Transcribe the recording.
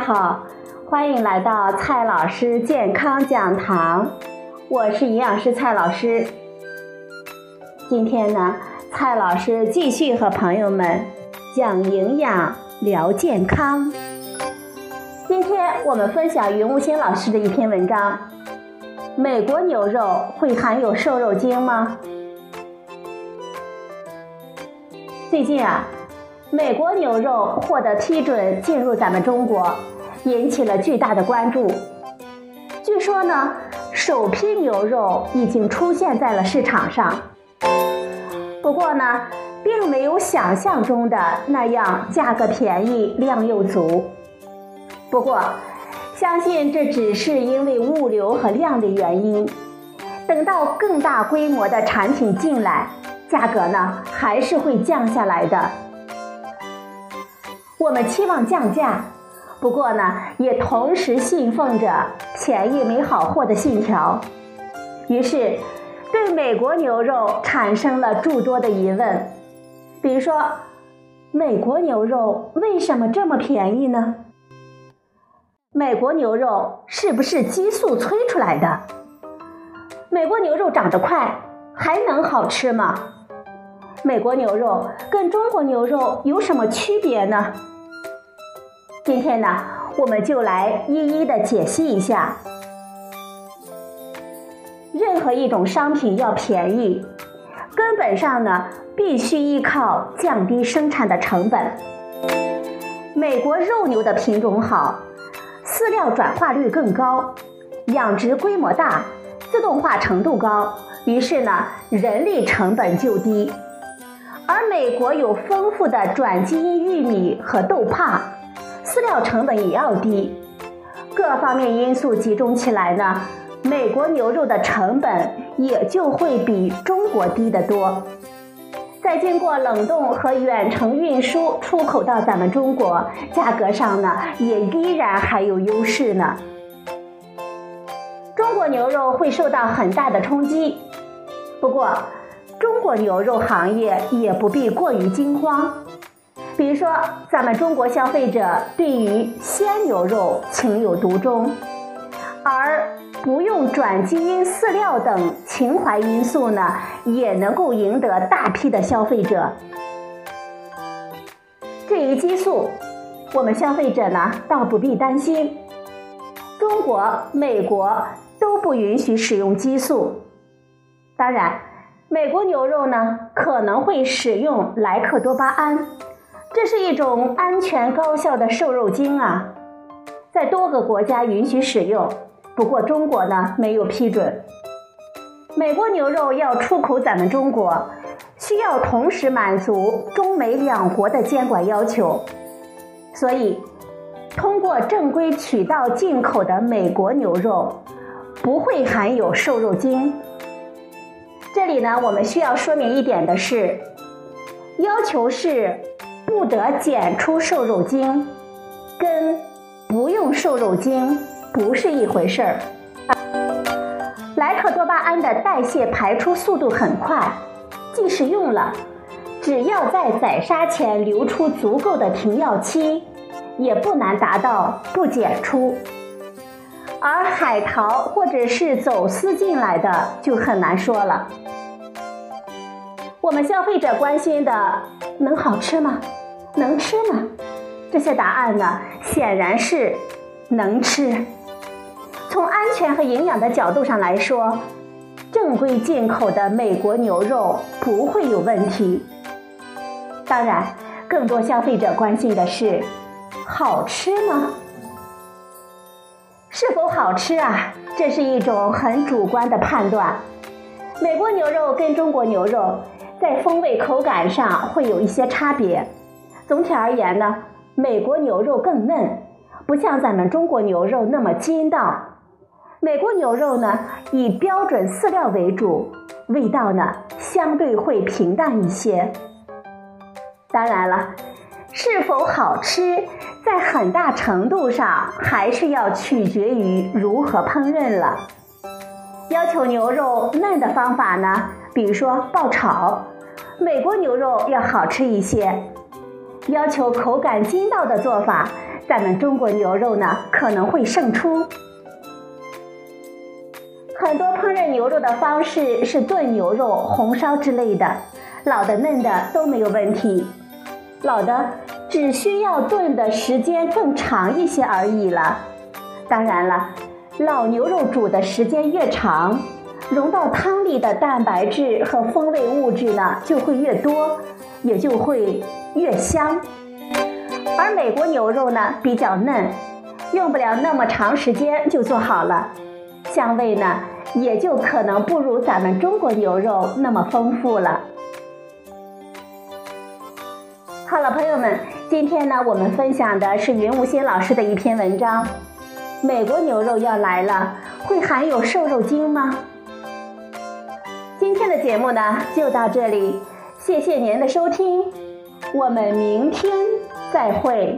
家好，欢迎来到蔡老师健康讲堂，我是营养师蔡老师。今天呢，蔡老师继续和朋友们讲营养、聊健康。今天我们分享云无心老师的一篇文章：美国牛肉会含有瘦肉精吗？最近啊。美国牛肉获得批准进入咱们中国，引起了巨大的关注。据说呢，首批牛肉已经出现在了市场上。不过呢，并没有想象中的那样价格便宜、量又足。不过，相信这只是因为物流和量的原因。等到更大规模的产品进来，价格呢还是会降下来的。我们期望降价，不过呢，也同时信奉着便宜没好货的信条，于是对美国牛肉产生了诸多的疑问，比如说，美国牛肉为什么这么便宜呢？美国牛肉是不是激素催出来的？美国牛肉长得快，还能好吃吗？美国牛肉跟中国牛肉有什么区别呢？今天呢，我们就来一一的解析一下。任何一种商品要便宜，根本上呢，必须依靠降低生产的成本。美国肉牛的品种好，饲料转化率更高，养殖规模大，自动化程度高，于是呢，人力成本就低。而美国有丰富的转基因玉米和豆粕。饲料成本也要低，各方面因素集中起来呢，美国牛肉的成本也就会比中国低得多。再经过冷冻和远程运输出口到咱们中国，价格上呢也依然还有优势呢。中国牛肉会受到很大的冲击，不过中国牛肉行业也不必过于惊慌。比如说，咱们中国消费者对于鲜牛肉情有独钟，而不用转基因饲料等情怀因素呢，也能够赢得大批的消费者。至于激素，我们消费者呢倒不必担心，中国、美国都不允许使用激素。当然，美国牛肉呢可能会使用莱克多巴胺。这是一种安全高效的瘦肉精啊，在多个国家允许使用，不过中国呢没有批准。美国牛肉要出口咱们中国，需要同时满足中美两国的监管要求，所以通过正规渠道进口的美国牛肉不会含有瘦肉精。这里呢，我们需要说明一点的是，要求是。不得检出瘦肉精，跟不用瘦肉精不是一回事儿。莱克多巴胺的代谢排出速度很快，即使用了，只要在宰杀前留出足够的停药期，也不难达到不检出。而海淘或者是走私进来的就很难说了。我们消费者关心的，能好吃吗？能吃吗？这些答案呢，显然是能吃。从安全和营养的角度上来说，正规进口的美国牛肉不会有问题。当然，更多消费者关心的是，好吃吗？是否好吃啊？这是一种很主观的判断。美国牛肉跟中国牛肉在风味口感上会有一些差别。总体而言呢，美国牛肉更嫩，不像咱们中国牛肉那么筋道。美国牛肉呢以标准饲料为主，味道呢相对会平淡一些。当然了，是否好吃，在很大程度上还是要取决于如何烹饪了。要求牛肉嫩的方法呢，比如说爆炒，美国牛肉要好吃一些。要求口感筋道的做法，咱们中国牛肉呢可能会胜出。很多烹饪牛肉的方式是炖牛肉、红烧之类的，老的嫩的都没有问题，老的只需要炖的时间更长一些而已了。当然了，老牛肉煮的时间越长，融到汤里的蛋白质和风味物质呢就会越多，也就会越香。而美国牛肉呢比较嫩，用不了那么长时间就做好了。香味呢，也就可能不如咱们中国牛肉那么丰富了。好了，朋友们，今天呢，我们分享的是云无心老师的一篇文章。美国牛肉要来了，会含有瘦肉精吗？今天的节目呢，就到这里，谢谢您的收听，我们明天再会。